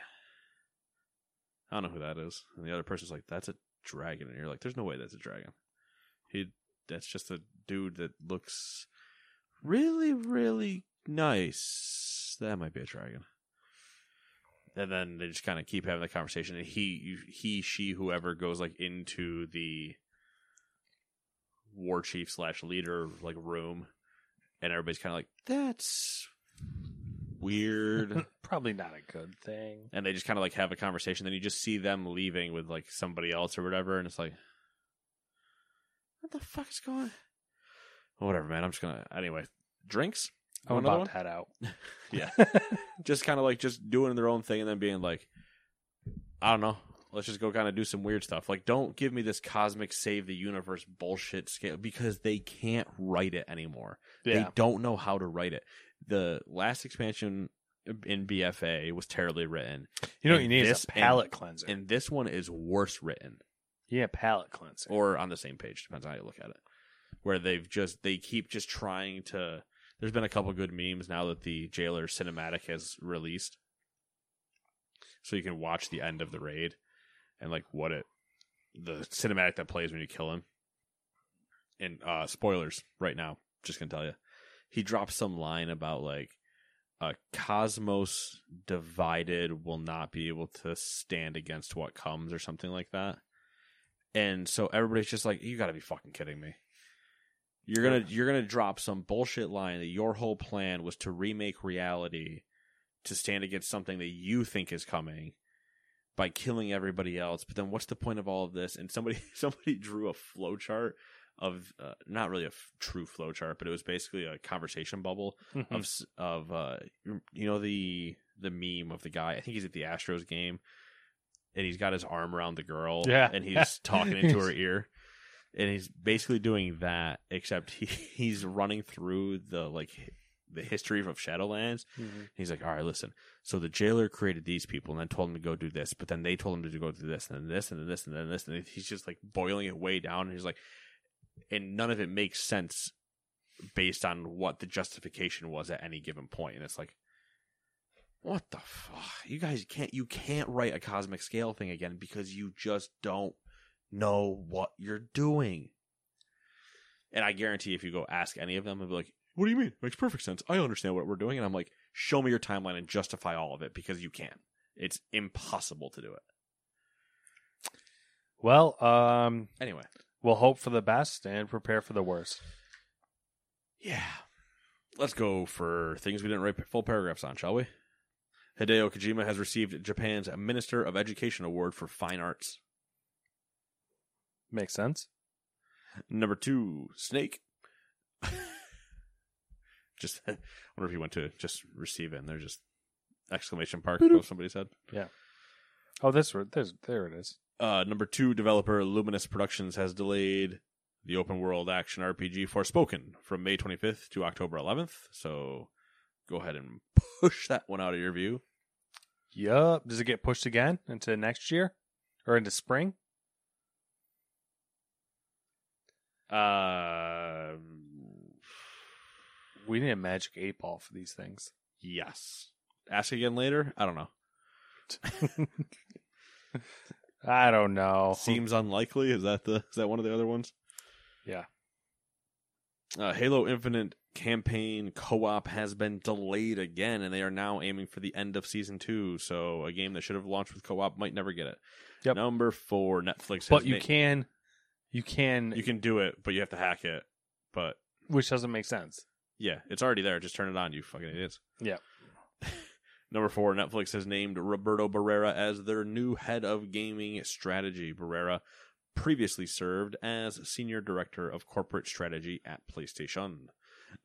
i don't know who that is. And the other person's like that's a dragon. And you're like there's no way that's a dragon. He that's just a dude that looks really really nice. That might be a dragon. And then they just kind of keep having the conversation and he he she whoever goes like into the war chief slash leader like room. And everybody's kind of like that's weird. Probably not a good thing. and they just kind of like have a conversation then you just see them leaving with like somebody else or whatever and it's like what the fuck is going on? whatever man i'm just gonna anyway. Drinks? I'm Want another about to head out. yeah. Just kind of like just doing their own thing and then being like i don't know. Let's just go kind of do some weird stuff. Like don't give me this cosmic save the universe bullshit scale because they can't write it anymore. They don't know how to write it the last expansion in bfa was terribly written. You know what you need this is a palate cleanser. and this one is worse written. Yeah, palate cleanser. or on the same page depends on how you look at it. Where they've just they keep just trying to there's been a couple good memes now that the jailer cinematic has released. So you can watch the end of the raid and like what it the cinematic that plays when you kill him. And uh spoilers right now just gonna tell you he drops some line about like a cosmos divided will not be able to stand against what comes or something like that and so everybody's just like you gotta be fucking kidding me you're gonna you're gonna drop some bullshit line that your whole plan was to remake reality to stand against something that you think is coming by killing everybody else. But then what's the point of all of this? And somebody somebody drew a flowchart of uh, not really a f- true flowchart, but it was basically a conversation bubble Mhm. of of uh you know the the meme of the guy. I think he's at the Astros game, and he's got his arm around the girl, Yeah. and he's talking into her ear, and he's basically doing that, except he he's running through the like the history of Shadowlands. Mhm. He's like, all right, listen. So the jailer created these people and then told him to go do this, but then they told him to go do this and then this and then this and then this, and he's just like boiling it way down. And he's like, and none of it makes sense based on what the justification was at any given point. And it's like, what the fuck? You guys can't you can't write a cosmic scale thing again because you just don't know what you're doing. And I guarantee if you go ask any of them, they'll be like, What do you mean? Makes perfect sense. I understand what we're doing. And I'm like, show me your timeline and justify all of it because you can't. It's impossible to do it. Well, um, Anyway. We'll hope for the best and prepare for the worst. Yeah. Let's go for things we didn't write full paragraphs on, shall we? Hideo Kojima has received Japan's Minister of Education Award for Fine Arts. Makes sense. Number two, Snake. just, I wonder if he went to just receive it and there's just exclamation park above somebody's head. Yeah. Oh, this there's there it is. Uh, number two, developer Luminous Productions has delayed the open world action RPG Forspoken from May 25th to October 11th. So go ahead and push that one out of your view. Yup. Does it get pushed again into next year or into spring? Uh, We need a magic eight ball for these things. yes. Ask again later. I don't know. I don't know. Seems unlikely. Is that the is that one of the other ones? Yeah. Uh, Halo Infinite campaign co-op has been delayed again, and they are now aiming for the end of season two. So a game that should have launched with co-op might never get it. Yep. Number four, Netflix. But you made- can, you can, you can do it, but you have to hack it. But which doesn't make sense. yeah, it's already there. Just turn it on, you fucking idiots. Yeah. Number four, Netflix has named Roberto Barrera as their new head of gaming strategy. Barrera previously served as senior director of corporate strategy at PlayStation.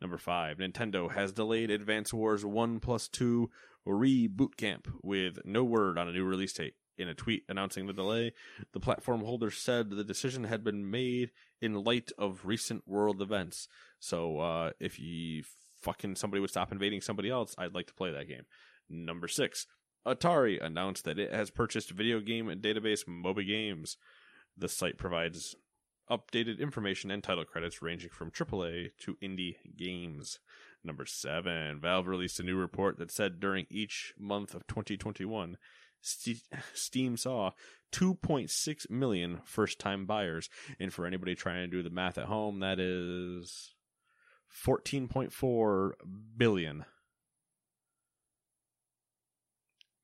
Number five, Nintendo has delayed Advance Wars 1 plus 2 Reboot Camp with no word on a new release date. In a tweet announcing the delay, the platform holder said the decision had been made in light of recent world events. So, uh, if you fucking somebody would stop invading somebody else, I'd like to play that game. Number six, Atari announced that it has purchased video game database Moby Games. The site provides updated information and title credits ranging from AAA to indie games. Number seven, Valve released a new report that said during each month of 2021, Steam saw 2.6 million first time buyers. And for anybody trying to do the math at home, that is 14.4 billion.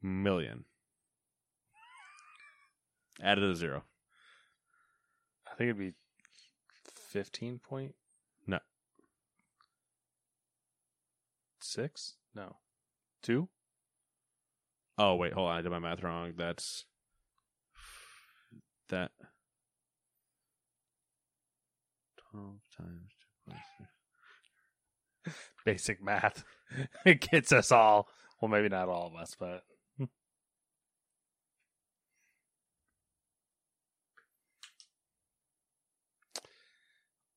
Million. Added a zero. I think it'd be fifteen point No. six. No, two. Oh wait, hold on. I did my math wrong. That's that twelve times two point six. Basic math. it gets us all. Well, maybe not all of us, but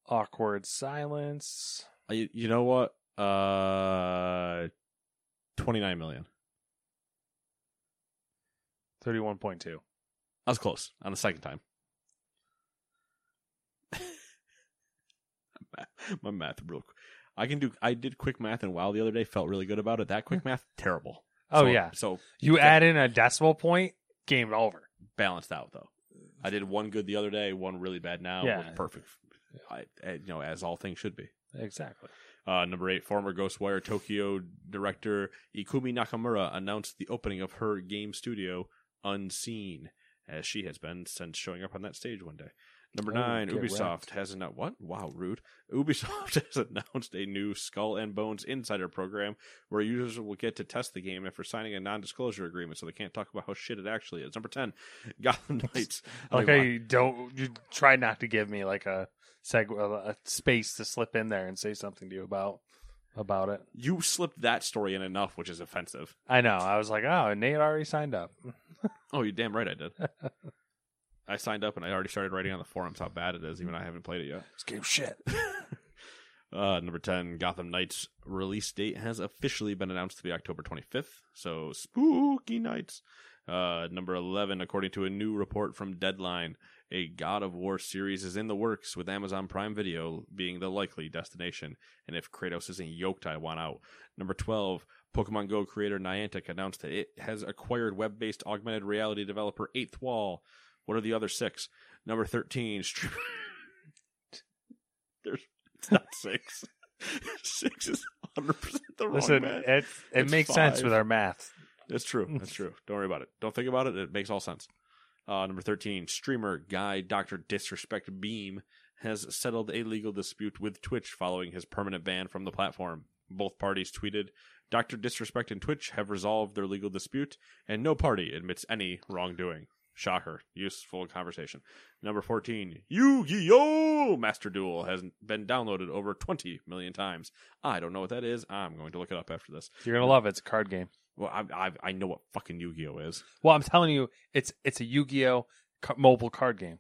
awkward silence. Uh, You, you know what? Uh, twenty nine million. Thirty-one point two. I was close on the second time. my math real. quick. I can do. I did quick math and WoW the other day. Felt really good about it. That quick math terrible. Oh So- yeah. So You add in a decimal point, game over. balanced out though. I did one good the other day, one really bad now. Yeah. perfect. I, I- you know, as all things should be. Exactly. Uh, number eight, former Ghostwire Tokyo director Ikumi Nakamura announced the opening of her game studio, Unseen, as she has been since showing up on that stage one day. Number Oh, nine, Ubisoft wrecked. has announced what? Wow, rude. Ubisoft has announced a new Skull and Bones Insider program where users will get to test the game after signing a non-disclosure agreement, so they can't talk about how shit it actually is. Number ten, Gotham Knights. Like I mean, don't you try not to give me like a seg a space to slip in there and say something to you about about it. you slipped that story in enough, which is offensive. I know. I was like, oh, Nate already signed up. Oh, you damn right I did. I signed up and I already started writing on the forums how bad it is, even I haven't played it yet. This game shit. Uh, number 10, Gotham Knights release date has officially been announced to be October 25th, so spooky nights. Uh, number 11, according to a new report from Deadline, a God of War series is in the works, with Amazon Prime Video being the likely destination. And if Kratos isn't yoked, I want out. Number 12, Pokemon Go creator Niantic announced that it has acquired web based augmented reality developer Eighth Wall. What are the other six? Number 13, Stream. There's it's not six. six is 100% the wrong Listen, math. it it It's makes sense with our math. It's true. That's true. Don't worry about it. Don't think about it. It makes all sense. Uh, number 13, streamer guy Dr. Disrespect Beahm has settled a legal dispute with Twitch following his permanent ban from the platform. Both parties tweeted, Dr. Disrespect and Twitch have resolved their legal dispute, and no party admits any wrongdoing. Shocker. Useful conversation. Number 14, Yu-Gi-Oh! Master Duel has been downloaded over 20 million times. I don't know what that is. I'm going to look it up after this. You're gonna love it. It's a card game. Well, I, I, I know what fucking Yu-Gi-Oh is. Well, I'm telling you, it's it's a Yu-Gi-Oh mobile card game.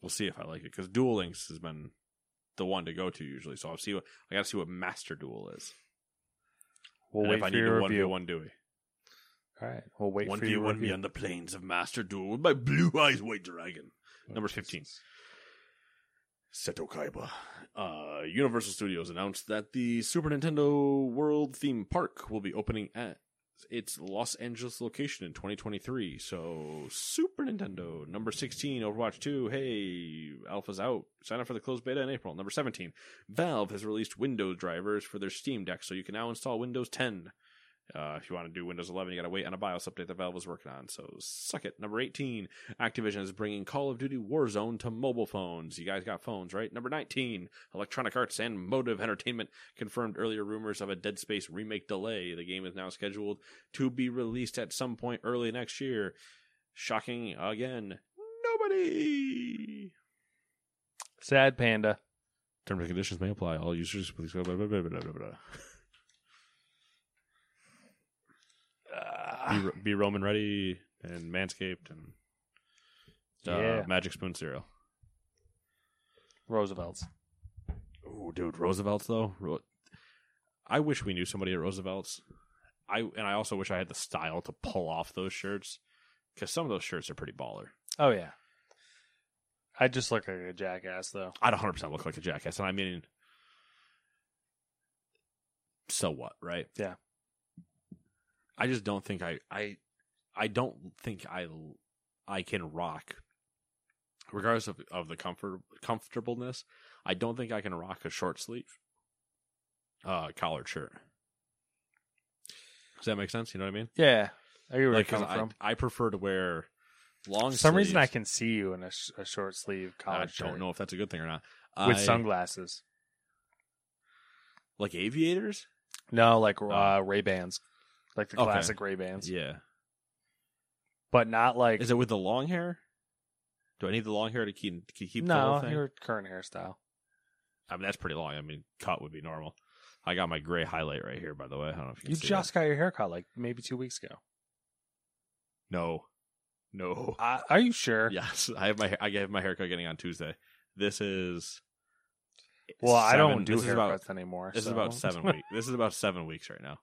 We'll see if I like it because Duel Links has been the one to go to usually. So I'll see what I got to see what Master Duel is. We'll and wait if I for need your to one v review. one Dewey. All right, we'll wait One for v one me review. on the plains of Master Duel with my blue eyes white dragon. Number fifteen. Seto Kaiba. Uh, Universal Studios announced that the Super Nintendo World theme park will be opening at its Los Angeles location in 2023. So, Super Nintendo. Number 16, Overwatch 2. Hey, Alpha's out. Sign up for the closed beta in April. Number 17, Valve has released Windows drivers for their Steam Deck, so you can now install Windows 10. Uh, if you want to do Windows 11, you got to wait on a BIOS update that Valve is working on. So suck it. Number 18, Activision is bringing Call of Duty Warzone to mobile phones. You guys got phones, right? Number 19, Electronic Arts and Motive Entertainment confirmed earlier rumors of a Dead Space remake delay. The game is now scheduled to be released at some point early next year. Shocking again. Nobody. Sad Panda. Terms and conditions may apply. All users, please. Blah, blah, blah, blah. be, be Roman ready and Manscaped and uh, Yeah. Magic Spoon cereal. Roosevelt's. Oh, dude, Roosevelt's though. I wish we knew somebody at Roosevelt's. I and I also wish I had the style to pull off those shirts because some of those shirts are pretty baller. Oh yeah. I just look like a jackass though. I'd 100 percent look like a jackass, and I mean, so what, right? Yeah. I just don't think I I I don't think I I can rock, regardless of of the comfort comfortableness. I don't think I can rock a short sleeve, uh, collared shirt. Does that make sense? You know what I mean? Yeah, I get where Like, you're 'cause coming I from. I prefer to wear long. For some reason, I can see you in a, sh- a short sleeve collar. I don't know if that's a good thing or not. with I- sunglasses. like aviators. No, like uh, Oh. Ray Bans, like the Okay. classic Ray Bans, Yeah. but not like Is it with the long hair? Do I need the long hair to keep to keep the no whole thing? your current hairstyle. I mean, that's pretty long. I mean, cut would be normal. I got my gray highlight right here, by the way. I don't know if you can You see just got your haircut like maybe two weeks ago. that. no, no. Uh, are you sure? Yes, I have my I have my haircut getting on Tuesday. This is Well, I seven- don't do this haircuts is about, anymore. This is so- about seven weeks. This is about seven weeks right now.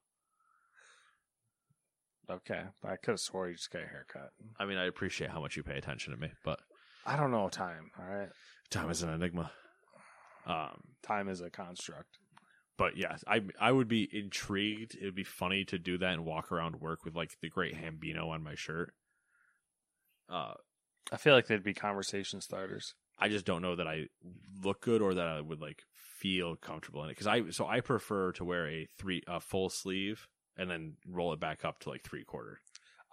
Okay, I could have swore you just got a haircut. I mean, I appreciate how much you pay attention to me, but I don't know time. All right, time is an enigma. Um, time is a construct. but yes, I I would be intrigued. It would be funny to do that and walk around work with like the great Hambino on my shirt. Uh, I feel like they'd be conversation starters. I just don't know that I look good or that I would like feel comfortable in it because I so I prefer to wear a three a full sleeve and then roll it back up to like three quarter.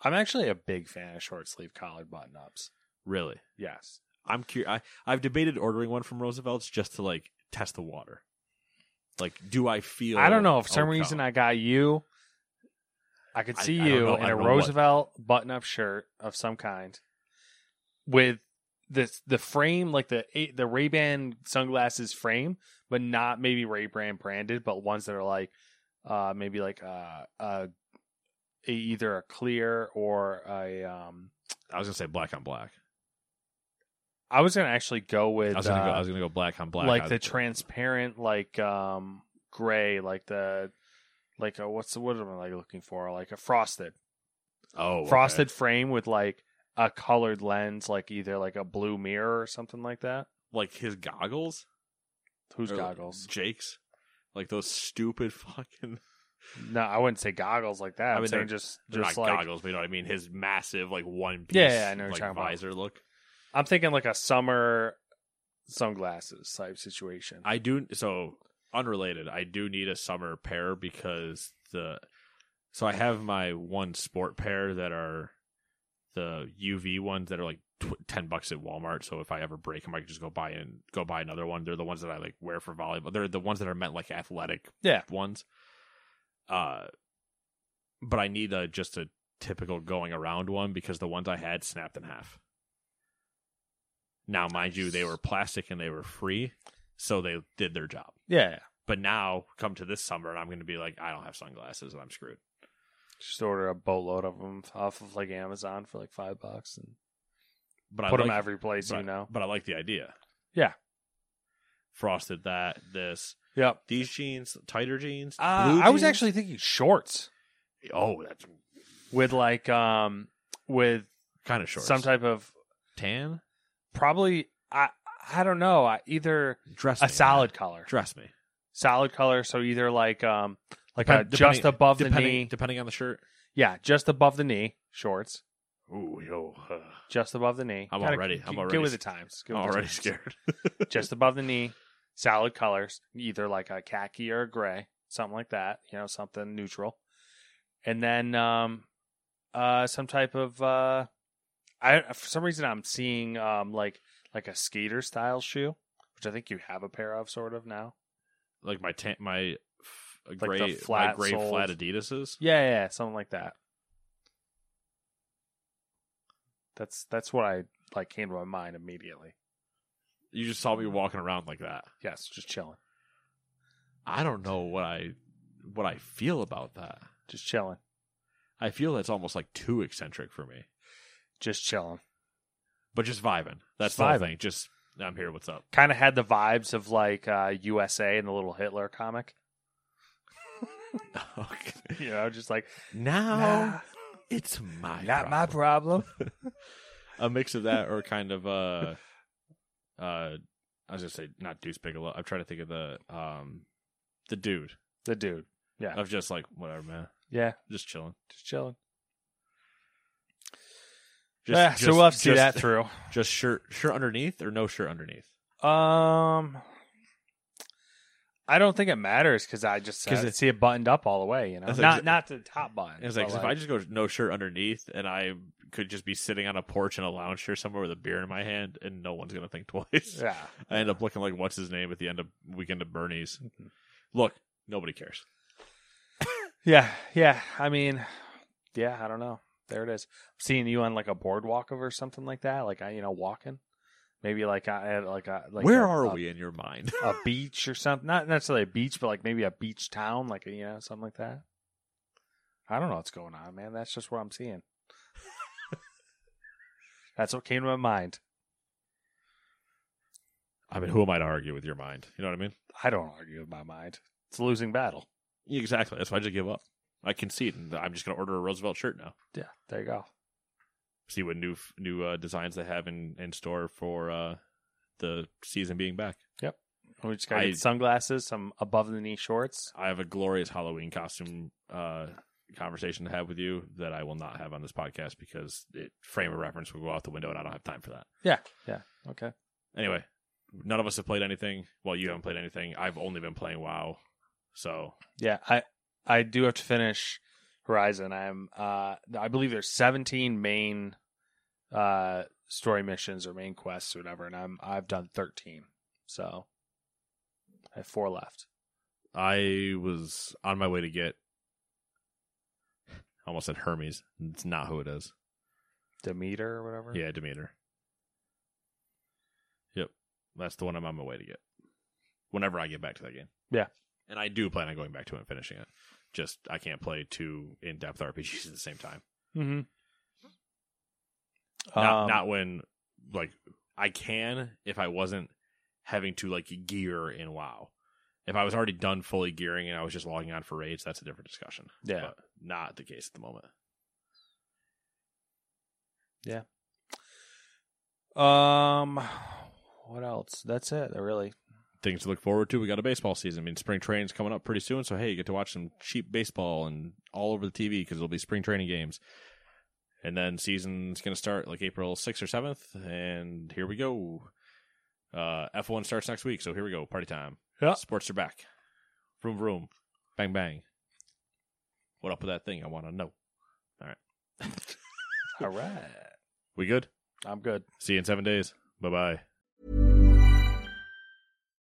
I'm actually a big fan of short sleeve collared button ups. Really, Yes. I'm curious. I I've debated ordering one from Roosevelt's just to like test the water. Like, do I feel? I don't know. For some reason, I got you. I could see I you know- in a don't what- Roosevelt button-up shirt of some kind, with the the frame like the eh, the Ray Ban sunglasses frame, but not maybe Ray Ban branded, but ones that are like uh maybe like uh, uh a, either a clear or a um. I was gonna say black on black. I was gonna actually go with I was gonna go. uh, I was gonna go black on black. like I- the transparent like um gray like the like a what's the what am I like looking for like a frosted oh okay. frosted frame with like a colored lens like either like a blue mirror or something like that like his goggles. whose Or goggles Jake's, like those stupid fucking. no I wouldn't say goggles like that I I'm mean, saying they're- just They're just not like goggles, but you know what I mean. His massive like one piece. Yeah, yeah, I know what like you're talking about. visor look. I'm thinking like a summer sunglasses type situation I do so unrelated. I do need a summer pair because the so I have my one sport pair that are the UV ones that are like tw- ten bucks at Walmart. So if I ever break them, I can just go buy and go buy another one. They're the ones that I like wear for volleyball. They're the ones that are meant like athletic Yeah. ones. Uh, but I need a just a typical going around one because the ones I had snapped in half. Now, mind you, they were plastic and they were free, so they did their job. yeah But now, come to this summer, and I'm going to be like, I don't have sunglasses, and I'm screwed. just order a boatload of them off of like Amazon for like five bucks and But put I them every place but, you know But I like the idea. Yeah. Frosted that this yep these jeans tighter jeans. Uh, I was actually thinking shorts oh that's with like um with kind of short. some type of tan probably I I don't know I, either dress a me, solid man. color Dress me solid color so either like um like Depend- a just above the knee depending on the shirt. yeah just above the knee shorts Ooh yo, uh, just above the knee I'm Gotta already- g- I'm get already with the times Get I'm with the already times. scared. just above the knee solid colors either like a khaki or a gray something like that you know something neutral and then um uh some type of uh i for some reason i'm seeing um like like a skater style shoe which i think you have a pair of sort of now like my tan, my f- the gray, my flat gray soled- flat Adidas's. yeah yeah, yeah something like that that's that's what i like came to my mind immediately You just saw me walking around like that. yes just chilling I don't know what I what I feel about that. just chilling I feel that's almost like too eccentric for me. just chilling But just vibing. That's Just the vibing. thing. Just I'm here. What's up? kind of had the vibes of like uh, USA and the little Hitler comic. You know, just like Now it's my not problem. my problem. a mix of that or kind of uh uh, I was gonna say not Deuce Bigalow. I'm trying to think of the um, the dude The dude. Yeah. of just like whatever, man, Yeah. just chilling. Just chilling. Just, yeah. so we'll have to see that through. Just shirt, shirt underneath, or no shirt underneath. Um, I don't think it matters because I just 'Cause uh, it- see it buttoned up all the way. You know, That's not exa- not the top button. It's like but if I just go no shirt underneath, and I could just be sitting on a porch in a lounge chair somewhere with a beer in my hand, and no one's gonna think twice. yeah, I end up looking like what's his name at the end of weekend of Bernie's. Mm-hmm. Look, nobody cares. yeah, yeah. I mean, yeah. I don't know. There it is. seeing you on like a boardwalk or something like that. Like I, you know, walking. Maybe like I had like a like Where a- are a- we in your mind? a beach or something. Not necessarily a beach, but like maybe a beach town, like a, you know something like that. I don't know what's going on, man. That's just what I'm seeing. That's what came to my mind. I mean, who am I to argue with your mind? You know what I mean? I don't argue with my mind. It's a losing battle. Exactly. That's why I just give up. I concede, and I'm just going to order a Roosevelt shirt now. Yeah, there you go. See what new new uh, designs they have in, in store for uh, the season being back. Yep. We just got sunglasses, some above the knee shorts. I have a glorious Halloween costume uh, conversation to have with you that I will not have on this podcast because it, frame of reference will go out the window, and I don't have time for that. Yeah, yeah, okay. Anyway, none of us have played anything. Well, you haven't played anything. I've only been playing WoW. So Yeah, I I do have to finish Horizon. I'm uh I believe there's 17 main uh story missions or main quests or whatever, and I'm I've done 13. So I have four left. I was on my way to get. I almost said Hermes. It's not who it is. Demeter or whatever. Yeah, Demeter. Yep, that's the one I'm on my way to get. Whenever I get back to that game. Yeah. and I do plan on going back to it and finishing it. Just I can't play two in-depth RPGs at the same time. Mm-hmm. Not Um, not when like I can if I wasn't having to like gear in WoW. If I was already done fully gearing and I was just logging on for raids, that's a different discussion. Yeah. but not the case at the moment. Yeah. Um, what else? That's it. Really. Things to look forward to. We got a baseball season. I mean, spring training's coming up pretty soon, so hey, you get to watch some cheap baseball and all over the TV because it'll be spring training games. And then season's going to start like April 6th or 7th, and here we go. Uh, F1 starts next week, so here we go. Party time. Yeah. Sports are back. Vroom, vroom. Bang, bang. What up with that thing? I want to know. All right. All right. We good? I'm good. See you in seven days. Bye bye.